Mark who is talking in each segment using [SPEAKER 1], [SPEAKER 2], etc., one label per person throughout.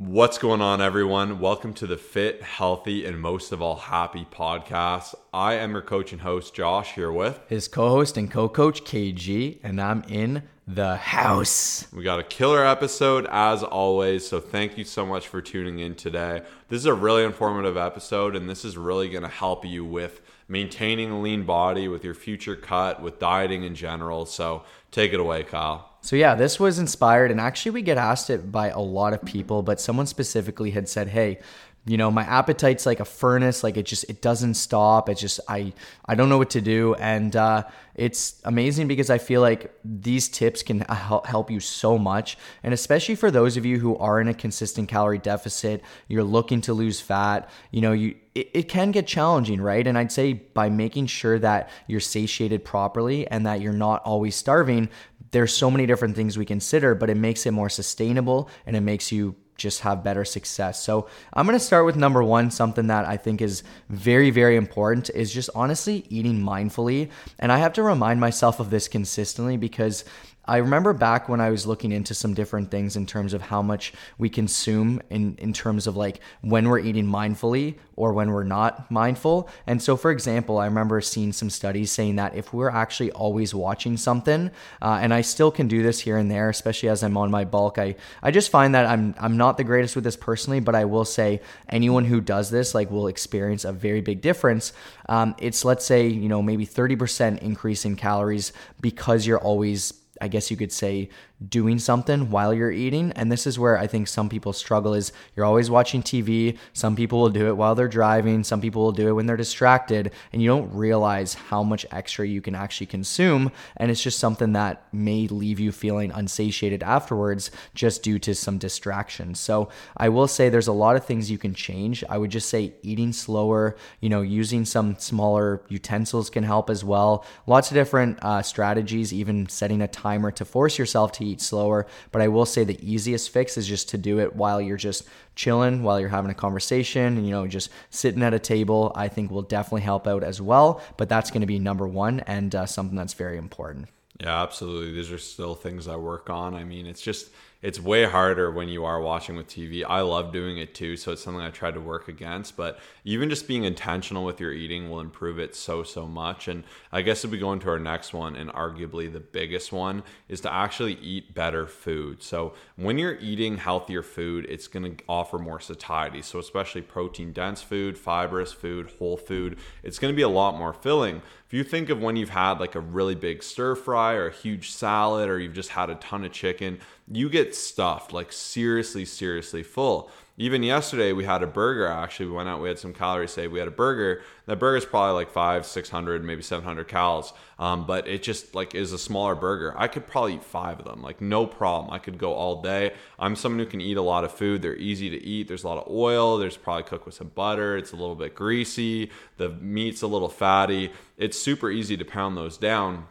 [SPEAKER 1] What's going on, everyone? Welcome to the Fit, Healthy, and most of all, Happy podcast. I am your coach and host, Josh, here with
[SPEAKER 2] his co host and co coach, KG, and I'm in the house.
[SPEAKER 1] We got a killer episode as always, so thank you so much for tuning in today. This is a really informative episode, and this is really going to help you with maintaining a lean body, with your future cut, with dieting in general. So take it away, Kyle.
[SPEAKER 2] So yeah, this was inspired, and actually we get asked it by a lot of people, but someone specifically had said, "Hey, you know, my appetite's like a furnace, like it just it doesn't stop. It just I I don't know what to do, and uh, it's amazing because I feel like these tips can help you so much, and especially for those of you who are in a consistent calorie deficit, you're looking to lose fat. You know, you it, it can get challenging, right? And I'd say by making sure that you're satiated properly and that you're not always starving, there's so many different things we consider, but it makes it more sustainable and it makes you just have better success. So I'm going to start with number one, something that I think is very, very important is just honestly eating mindfully. And I have to remind myself of this consistently because I remember back when I was looking into some different things in terms of how much we consume in, in terms of like when we're eating mindfully or when we're not mindful. And so, for example, I remember seeing some studies saying that if we're actually always watching something, uh, and I still can do this here and there, especially as I'm on my bulk, I, I just find that I'm, I'm not the greatest with this personally, but I will say anyone who does this like will experience a very big difference. Um, it's let's say, you know, maybe 30% increase in calories because you're always I guess you could say doing something while you're eating. And this is where I think some people struggle is you're always watching TV. Some people will do it while they're driving. Some people will do it when they're distracted and you don't realize how much extra you can actually consume. And it's just something that may leave you feeling unsatiated afterwards just due to some distractions. So I will say there's a lot of things you can change. I would just say eating slower, you know, using some smaller utensils can help as well. Lots of different uh, strategies, even setting a timer to force yourself to eat slower. But I will say the easiest fix is just to do it while you're just chilling, while you're having a conversation, and, you know, just sitting at a table, I think will definitely help out as well. But that's going to be number one and uh, something that's very important.
[SPEAKER 1] Yeah, absolutely. These are still things I work on. I mean, it's just it's way harder when you are watching with TV. I love doing it too, so it's something I try to work against. But even just being intentional with your eating will improve it so, so much. And I guess if we go into our next one, and arguably the biggest one, is to actually eat better food. So when you're eating healthier food, it's going to offer more satiety. So, especially protein dense food, fibrous food, whole food, it's going to be a lot more filling. If you think of when you've had like a really big stir fry or a huge salad, or you've just had a ton of chicken, you get stuffed, like seriously, seriously full. Even yesterday, we had a burger. Actually, we went out, we had some calories saved. We had a burger. That burger is probably like five, 600, maybe 700 calories. Um, but it just like is a smaller burger. I could probably eat five of them, like no problem. I could go all day. I'm someone who can eat a lot of food. They're easy to eat. There's a lot of oil. There's probably cooked with some butter. It's a little bit greasy. The meat's a little fatty. It's super easy to pound those down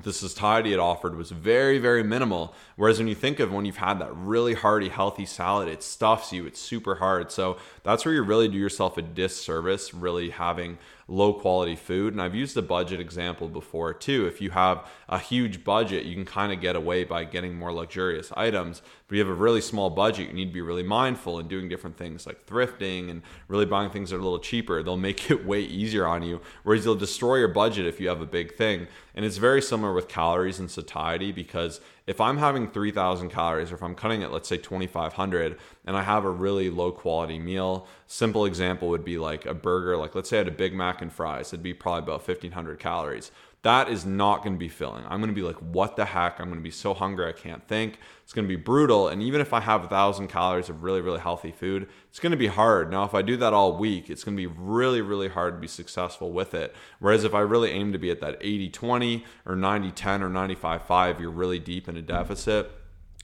[SPEAKER 1] the satiety it offered was very, very minimal. Whereas when you think of when you've had that really hearty, healthy salad, it stuffs you, it's super hard. So that's where you really do yourself a disservice, really having low quality food. And I've used the budget example before too. If you have a huge budget, you can kind of get away by getting more luxurious items. But you have a really small budget, you need to be really mindful and doing different things like thrifting and really buying things that are a little cheaper. They'll make it way easier on you. Whereas you'll destroy your budget if you have a big thing. And it's very similar with calories and satiety because if I'm having 3,000 calories or if I'm cutting it, let's say 2,500, and I have a really low quality meal, simple example would be like a burger. Like let's say I had a Big Mac and fries, it'd be probably about 1,500 calories that is not going to be filling. I'm going to be like, what the heck? I'm going to be so hungry I can't think. It's going to be brutal. And even if I have a thousand calories of really, really healthy food, it's going to be hard. Now, if I do that all week, it's going to be really, really hard to be successful with it. Whereas if I really aim to be at that 80 20 or 90 10 or 95 5, you're really deep in a deficit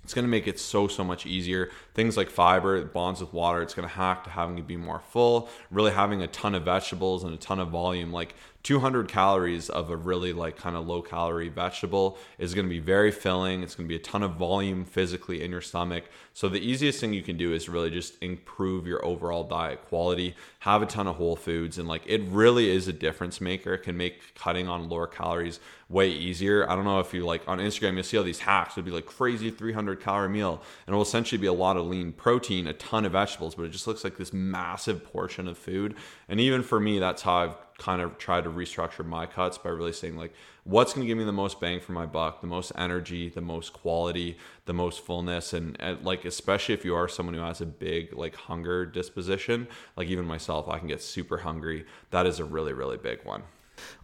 [SPEAKER 1] it's going to make it so, so much easier. Things like fiber, bonds with water, it's going to hack to having to be more full, really having a ton of vegetables and a ton of volume. Like 200 calories of a really like kind of low calorie vegetable is going to be very filling. It's going to be a ton of volume physically in your stomach. So the easiest thing you can do is really just improve your overall diet quality, have a ton of whole foods and like it really is a difference maker. It can make cutting on lower calories way easier. I don't know if you like on Instagram, you'll see all these hacks. It'll be like crazy 300 calorie meal, and it will essentially be a lot of lean protein, a ton of vegetables, but it just looks like this massive portion of food. And even for me, that's how I've kind of tried to restructure my cuts by really saying like what's going to give me the most bang for my buck the most energy the most quality the most fullness? And, and, like especially if you are someone who has a big like hunger disposition like even myself i can get super hungry. That is a really really big one.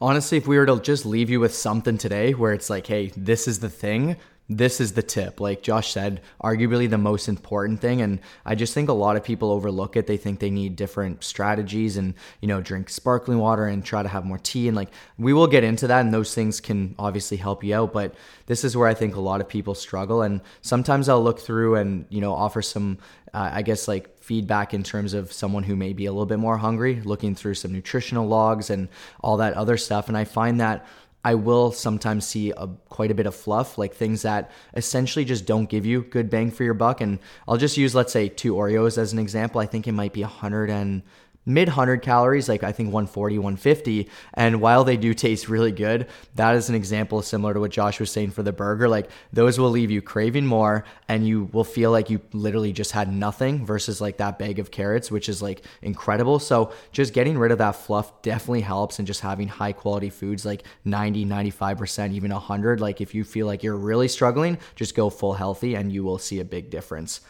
[SPEAKER 2] Honestly, if we were to just leave you with something today where it's like, hey, this is the thing, this is the tip. Like Josh said, arguably the most important thing. And I just think a lot of people overlook it. They think they need different strategies and, you know, drink sparkling water and try to have more tea. And like, we will get into that. And those things can obviously help you out. But this is where I think a lot of people struggle. And sometimes I'll look through and, you know, offer some, uh, I guess, like feedback in terms of someone who may be a little bit more hungry, looking through some nutritional logs and all that other stuff. And I find that I will sometimes see a, quite a bit of fluff, like things that essentially just don't give you good bang for your buck. And I'll just use, let's say, two Oreos as an example. I think it might be a 100 and mid 100 calories, like I think 140, 150. And while they do taste really good, that is an example similar to what Josh was saying for the burger. Like those will leave you craving more and you will feel like you literally just had nothing versus like that bag of carrots, which is like incredible. So just getting rid of that fluff definitely helps and just having high quality foods like 90, 95%, even 100. Like if you feel like you're really struggling, just go full healthy and you will see a big difference.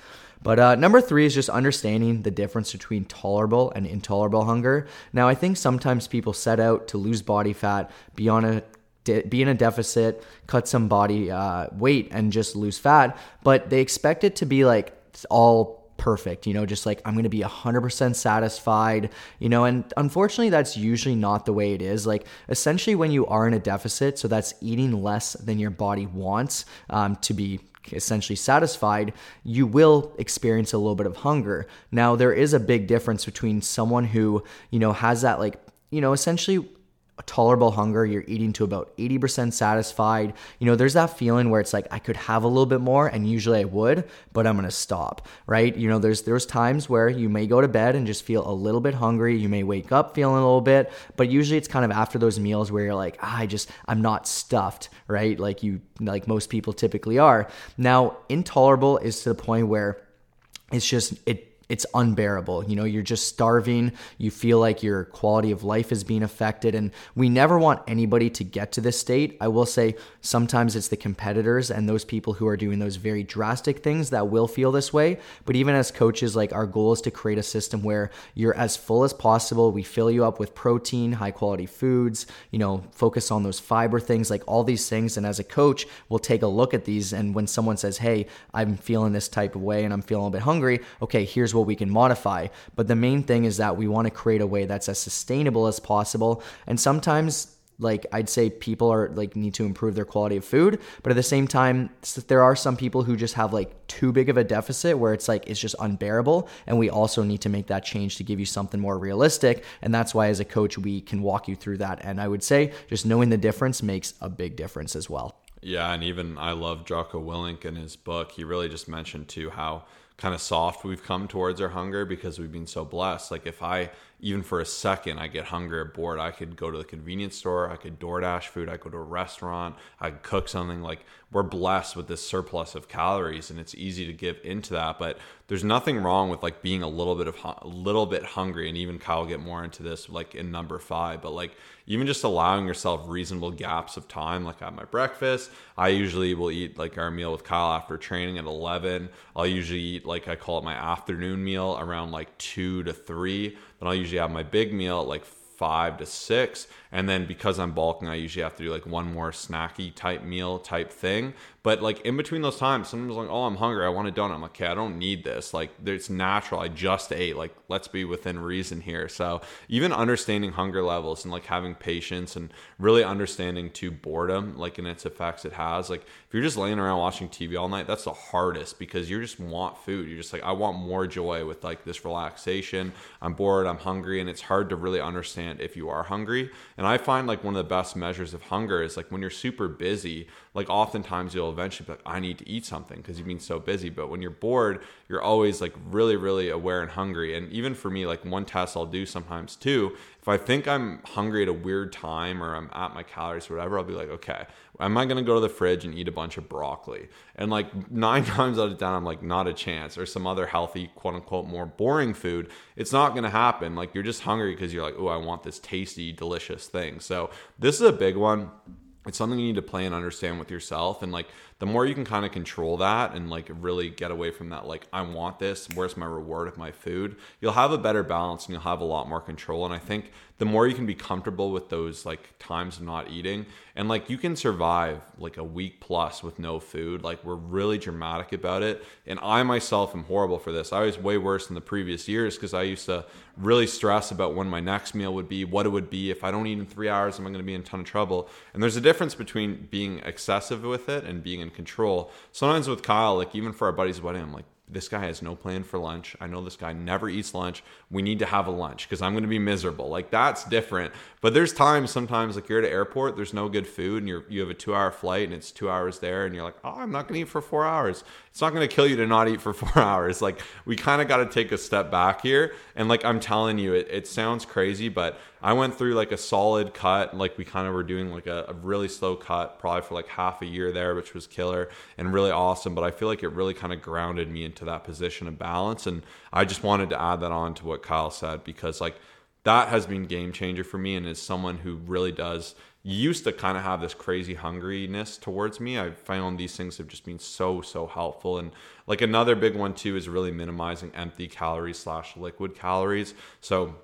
[SPEAKER 2] But uh, number three is just understanding the difference between tolerable and intolerable hunger. Now, I think sometimes people set out to lose body fat, be on a be in a deficit, cut some body uh, weight, and just lose fat, but they expect it to be like all perfect, you know, just like I'm going to be 100% satisfied, you know, and unfortunately, that's usually not the way it is. Like, essentially, when you are in a deficit, so that's eating less than your body wants um, to be essentially satisfied, you will experience a little bit of hunger. Now, there is a big difference between someone who, you know, has that like, you know, essentially tolerable hunger, you're eating to about 80% satisfied. You know, there's that feeling where it's like I could have a little bit more and usually I would, but I'm to stop, right? You know, there's there's times where you may go to bed and just feel a little bit hungry, you may wake up feeling a little bit, but usually it's kind of after those meals where you're like, ah, I just I'm not stuffed, right? Like you like most people typically are. Now, intolerable is to the point where it's just it it's unbearable. You know, you're just starving. You feel like your quality of life is being affected. And we never want anybody to get to this state. I will say sometimes it's the competitors and those people who are doing those very drastic things that will feel this way. But even as coaches, like our goal is to create a system where you're as full as possible. We fill you up with protein, high quality foods, you know, focus on those fiber things, like all these things. And as a coach, we'll take a look at these. And when someone says, Hey, I'm feeling this type of way and I'm feeling a bit hungry, okay, here's what we can modify. But the main thing is that we want to create a way that's as sustainable as possible. And sometimes like I'd say people are like need to improve their quality of food, but at the same time there are some people who just have like too big of a deficit where it's like it's just unbearable and we also need to make that change to give you something more realistic and that's why as a coach we can walk you through that and I would say just knowing the difference makes a big difference as well.
[SPEAKER 1] Yeah, and even I love Jocko Willink in his book. He really just mentioned too how kind of soft we've come towards our hunger because we've been so blessed. Like if I even for a second I get hungry or bored, I could go to the convenience store, I could DoorDash food, I go to a restaurant, I could cook something. Like we're blessed with this surplus of calories, and it's easy to give into that. But there's nothing wrong with like being a little bit of a little bit hungry, and even Kyle get more into this like in number five. But like even just allowing yourself reasonable gaps of time, like at my breakfast, I usually will eat like our meal with Kyle after training at 11. I'll usually eat like I call it my afternoon meal around like two to three. Then I'll usually have my big meal at like five to six. And then because I'm bulking, I usually have to do like one more snacky type meal type thing. But like in between those times, sometimes like, oh, I'm hungry. I want a donut. I'm like, okay, I don't need this. Like, it's natural. I just ate. Like, let's be within reason here. So even understanding hunger levels and like having patience and really understanding to boredom, like in its effects it has. Like, if you're just laying around watching TV all night, that's the hardest because you just want food. You're just like, I want more joy with like this relaxation. I'm bored. I'm hungry, and it's hard to really understand if you are hungry. And I find like one of the best measures of hunger is like when you're super busy, like oftentimes you'll eventually be like, I need to eat something because you've been so busy. But when you're bored, you're always like really, really aware and hungry. And even for me, like one test I'll do sometimes too, if I think I'm hungry at a weird time or I'm at my calories or whatever, I'll be like, okay, am I going to go to the fridge and eat a bunch of broccoli? And like nine times out of 10, I'm like, not a chance. Or some other healthy, quote unquote, more boring food. It's not going to happen. Like you're just hungry because you're like, oh, I want this tasty, delicious thing. So this is a big one it's something you need to play and understand with yourself. And like the more you can kind of control that and like really get away from that like i want this where's my reward of my food? you'll have a better balance and you'll have a lot more control and i think the more you can be comfortable with those like times of not eating and like you can survive like a week plus with no food like we're really dramatic about it and i myself am horrible for this. I was way worse in the previous years because i used to really stress about when my next meal would be what it would be if i don't eat in three hours am i going to be in a ton of trouble and there's a difference between being excessive with it and being in control sometimes with kyle like even for our buddy's wedding i'm like this guy has no plan for lunch. I know this guy never eats lunch. We need to have a lunch because I'm going to be miserable. Like that's different. But there's times sometimes like you're at an airport, there's no good food, and you're you have a two hour flight and it's two hours there, and you're like, oh, I'm not going to eat for four hours. It's not going to kill you to not eat for four hours. Like we kind of got to take a step back here. And like I'm telling you, it, it sounds crazy, but I went through like a solid cut. Like we kind of were doing like a, a, really slow cut, probably for like half a year there, which was killer and really awesome. But I feel like it really kind of grounded me into that position of balance. And I just wanted to add that on to what Kyle said because like that has been game changer for me and is someone who really does used to kind of have this crazy hungriness towards me. I found these things have just been so so helpful. And like another big one too is really minimizing empty calories slash liquid calories. So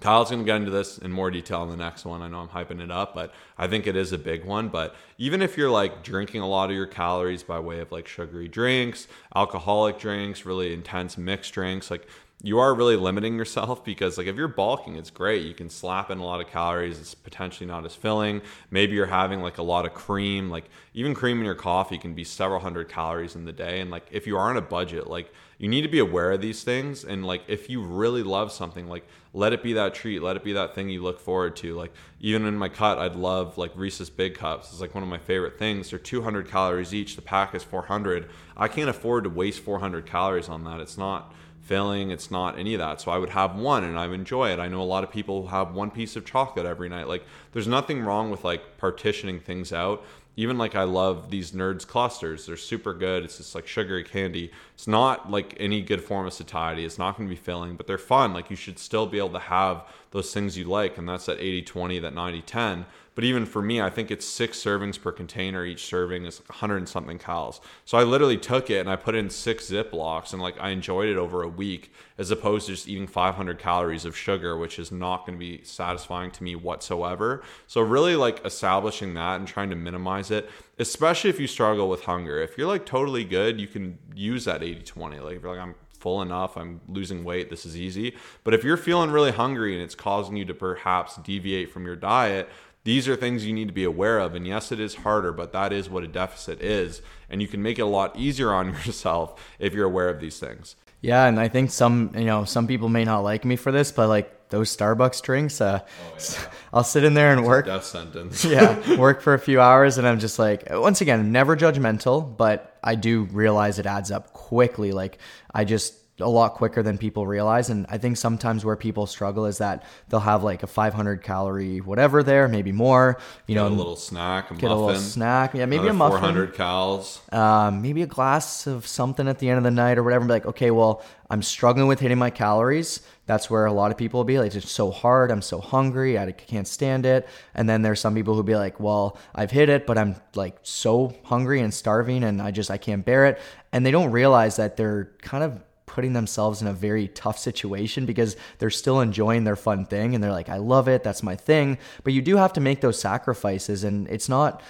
[SPEAKER 1] Kyle's going to get into this in more detail in the next one. I know I'm hyping it up, but I think it is a big one. But even if you're like drinking a lot of your calories by way of like sugary drinks, alcoholic drinks, really intense mixed drinks, like you are really limiting yourself because like if you're bulking it's great. You can slap in a lot of calories. It's potentially not as filling. Maybe you're having like a lot of cream. Like even cream in your coffee can be several hundred calories in the day. And like if you are on a budget like you need to be aware of these things and like if you really love something like let it be that treat let it be that thing you look forward to. Like even in my cut i'd love like reese's big cups. It's like one of my favorite things. They're 200 calories each. The pack is 400 i can't afford to waste 400 calories on that. It's not filling. It's not any of that. So i would have one and i would enjoy it. I know a lot of people have one piece of chocolate every night. Like there's nothing wrong with like partitioning things out even like I love these nerds clusters. They're super good. It's just like sugary candy. It's not like any good form of satiety. It's not going to be filling, but they're fun. Like you should still be able to have those things you like. And that's that 80 20, that 90 10. But even for me, I think it's six servings per container. Each serving is 100 and something calories. So I literally took it and I put in six Ziplocs and like I enjoyed it over a week as opposed to just eating 500 calories of sugar, which is not going to be satisfying to me whatsoever. So really like establishing that and trying to minimize it, especially if you struggle with hunger. If you're like totally good, you can use that 80 20. Like if you're like, I'm full enough, I'm losing weight, this is easy. But if you're feeling really hungry and it's causing you to perhaps deviate from your diet, these are things you need to be aware of. And yes, it is harder, but that is what a deficit is. And you can make it a lot easier on yourself if you're aware of these things.
[SPEAKER 2] Yeah, and I think some, you know, some people may not like me for this, but like those Starbucks drinks, uh, oh, yeah. I'll sit in there and work.
[SPEAKER 1] Death sentence.
[SPEAKER 2] yeah, work for a few hours, and I'm just like, once again, never judgmental, but I do realize it adds up quickly. Like I just a lot quicker than people realize. And I think sometimes where people struggle is that they'll have like a 500 calorie whatever there, maybe more. You
[SPEAKER 1] get
[SPEAKER 2] know,
[SPEAKER 1] a little snack, a
[SPEAKER 2] get
[SPEAKER 1] muffin,
[SPEAKER 2] a little snack, yeah, maybe a muffin,
[SPEAKER 1] 400 calories,
[SPEAKER 2] um, maybe a glass of something at the end of the night or whatever. And be like, okay, well, I'm struggling with hitting my calories. That's where a lot of people will be like, it's so hard. I'm so hungry. I can't stand it. And then there's some people who be like, well, I've hit it, but I'm like so hungry and starving and I just, I can't bear it. And they don't realize that they're kind of putting themselves in a very tough situation because they're still enjoying their fun thing and they're like, I love it, that's my thing. But you do have to make those sacrifices, and it's not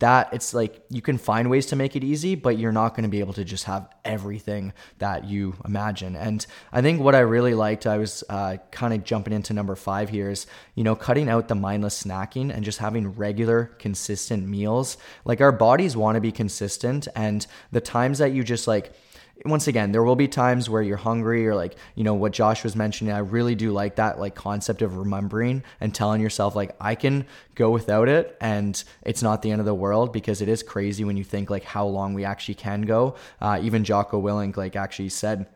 [SPEAKER 2] that it's like you can find ways to make it easy, but you're not going to be able to just have everything that you imagine. And I think what I really liked, I was uh, kind of jumping into number five here is, you know, cutting out the mindless snacking and just having regular, consistent meals. Like our bodies want to be consistent, and the times that you just like, once again, there will be times where you're hungry or like, you know, what Josh was mentioning. I really do like that like concept of remembering and telling yourself like I can go without it and it's not the end of the world because it is crazy when you think like how long we actually can go. Uh, even Jocko Willink like actually said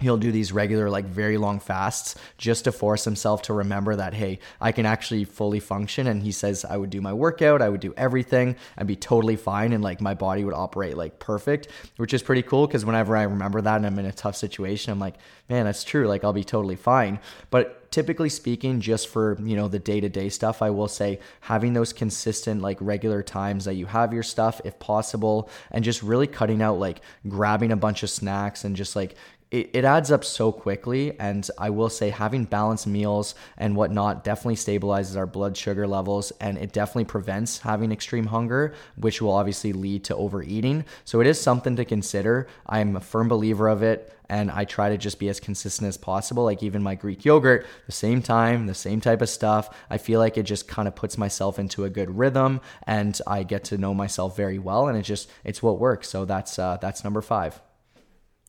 [SPEAKER 2] he'll do these regular like very long fasts just to force himself to remember that hey i can actually fully function and he says i would do my workout i would do everything i'd be totally fine and like my body would operate like perfect which is pretty cool because whenever i remember that and i'm in a tough situation i'm like man that's true like i'll be totally fine. But typically speaking just for you know the day-to-day stuff i will say having those consistent like regular times that you have your stuff if possible and just really cutting out like grabbing a bunch of snacks and just like it, it adds up so quickly. And I will say, having balanced meals and whatnot definitely stabilizes our blood sugar levels and it definitely prevents having extreme hunger, which will obviously lead to overeating. So it is something to consider. I'm a firm believer of it and I try to just be as consistent as possible. Like even my Greek yogurt, the same time, the same type of stuff. I feel like it just kind of puts myself into a good rhythm, and I get to know myself very well, and it just it's what works. So that's uh, that's number five.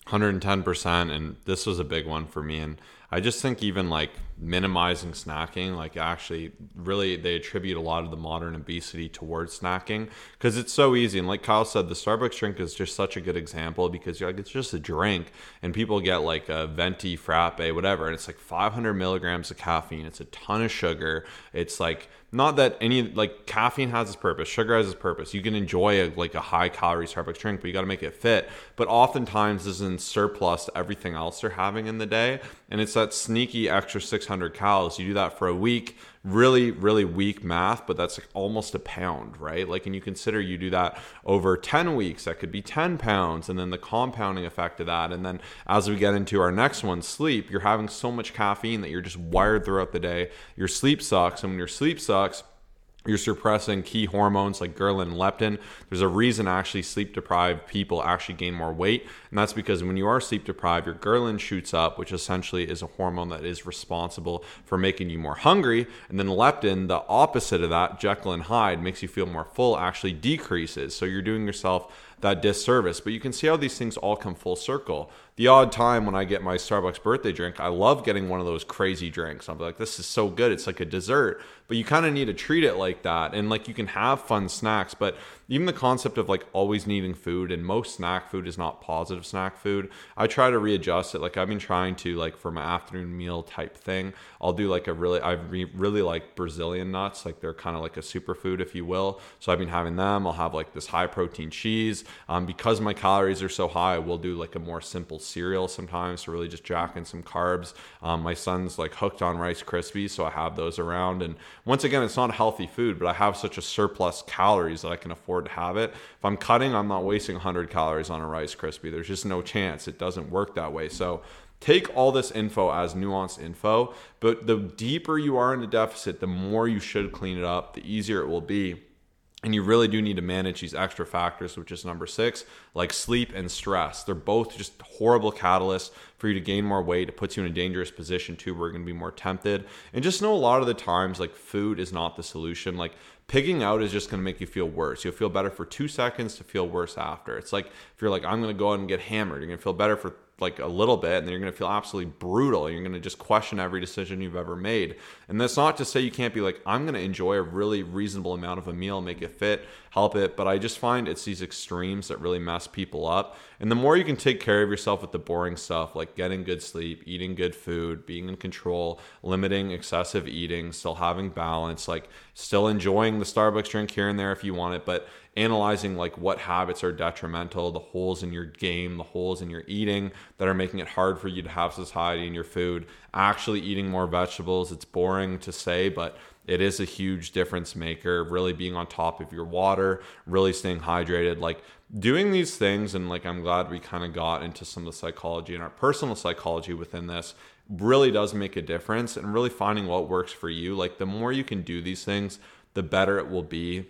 [SPEAKER 1] 110% and this was a big one for me. And i just think even like minimizing snacking like actually really they attribute a lot of the modern obesity towards snacking because it's so easy. And like kyle said the starbucks drink is just such a good example because like it's just a drink and people get like a venti frappe whatever and it's like 500 milligrams of caffeine. It's a ton of sugar. It's like not that any like caffeine has its purpose. Sugar has its purpose. You can enjoy a, like a high calorie starbucks drink but you got to make it fit but oftentimes is in surplus to everything else they're having in the day. And it's that sneaky extra 600 calories. You do that for a week really really weak math but that's like almost a pound right? Like and you consider you do that over 10 weeks that could be 10 pounds and then the compounding effect of that. And then as we get into our next one sleep you're having so much caffeine that you're just wired throughout the day. Your sleep sucks and when your sleep sucks you're suppressing key hormones like ghrelin and leptin. There's a reason actually sleep deprived people actually gain more weight, and that's because when you are sleep deprived, your ghrelin shoots up, which essentially is a hormone that is responsible for making you more hungry, and then leptin, the opposite of that, Jekyll and Hyde, makes you feel more full, actually decreases. So you're doing yourself that disservice. But you can see how these things all come full circle. The odd time when I get my Starbucks birthday drink, I love getting one of those crazy drinks. I'm like, this is so good. It's like a dessert, but you kind of need to treat it like that. And like you can have fun snacks, but even the concept of like always needing food and most snack food is not positive snack food i try to readjust it like i've been trying to like for my afternoon meal type thing i'll do like a really i re- really like brazilian nuts like they're kind of like a superfood if you will so i've been having them i'll have like this high protein cheese um, because my calories are so high we'll do like a more simple cereal sometimes to really just jack in some carbs um, my son's like hooked on rice krispies so i have those around and once again it's not healthy food but i have such a surplus calories that i can afford to have it. If I'm cutting, I'm not wasting 100 calories on a Rice Krispie. There's just no chance. It doesn't work that way. So take all this info as nuanced info, but the deeper you are in the deficit, the more you should clean it up, the easier it will be. And you really do need to manage these extra factors, which is number six, like sleep and stress. They're both just horrible catalysts for you to gain more weight. It puts you in a dangerous position too, where you're to be more tempted. And just know a lot of the times, like food is not the solution. Like Pigging out is just to make you feel worse. You'll feel better for two seconds to feel worse after. It's like if you're like, I'm to go out and get hammered, you're to feel better for like a little bit and then you're going to feel absolutely brutal. You're going to just question every decision you've ever made. And that's not to say you can't be like i'm going to enjoy a really reasonable amount of a meal make it fit help it but i just find it's these extremes that really mess people up. And the more you can take care of yourself with the boring stuff like getting good sleep eating good food being in control limiting excessive eating still having balance like still enjoying the starbucks drink here and there if you want it but analyzing like what habits are detrimental, the holes in your game, the holes in your eating that are making it hard for you to have satiety in your food, actually eating more vegetables. It's boring to say, but it is a huge difference maker. Really being on top of your water, really staying hydrated, like doing these things. And like, I'm glad we kind of got into some of the psychology and our personal psychology within this really does make a difference and really finding what works for you. Like, the more you can do these things, the better it will be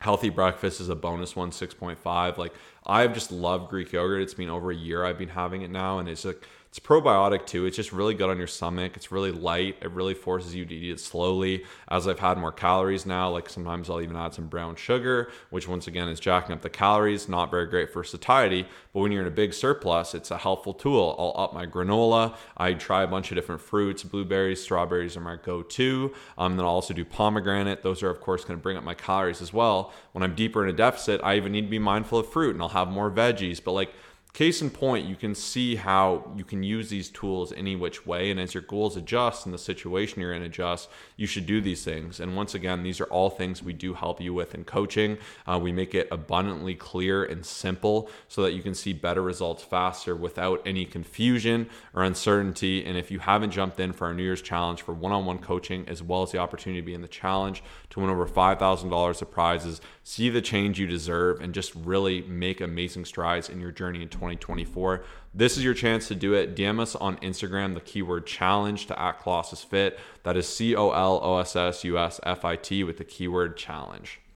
[SPEAKER 1] Healthy breakfast is a bonus one, 6.5. Like I've just loved Greek yogurt. It's been over a year I've been having it now, and it's like It's probiotic too. It's just really good on your stomach. It's really light. It really forces you to eat it slowly. As I've had more calories now, like sometimes I'll even add some brown sugar, which once again is jacking up the calories. Not very great for satiety, but when you're in a big surplus, it's a helpful tool. I'll up my granola. I try a bunch of different fruits. Blueberries, strawberries are my go-to. Um, then I'll also do pomegranate. Those are of course going to bring up my calories as well. When I'm deeper in a deficit, I even need to be mindful of fruit, and I'll have more veggies. But like case in point, you can see how you can use these tools any which way. And as your goals adjust and the situation you're in adjusts, you should do these things. And once again, these are all things we do help you with in coaching. Uh, we make it abundantly clear and simple so that you can see better results faster without any confusion or uncertainty. And if you haven't jumped in for our New Year's challenge for one on one coaching, as well as the opportunity to be in the challenge to win over $5,000 of prizes, see the change you deserve, and just really make amazing strides in your journey in 2024. This is your chance to do it. DM us on Instagram the keyword challenge to at Colossus Fit. That is C O L O S S U S F I T with the keyword challenge.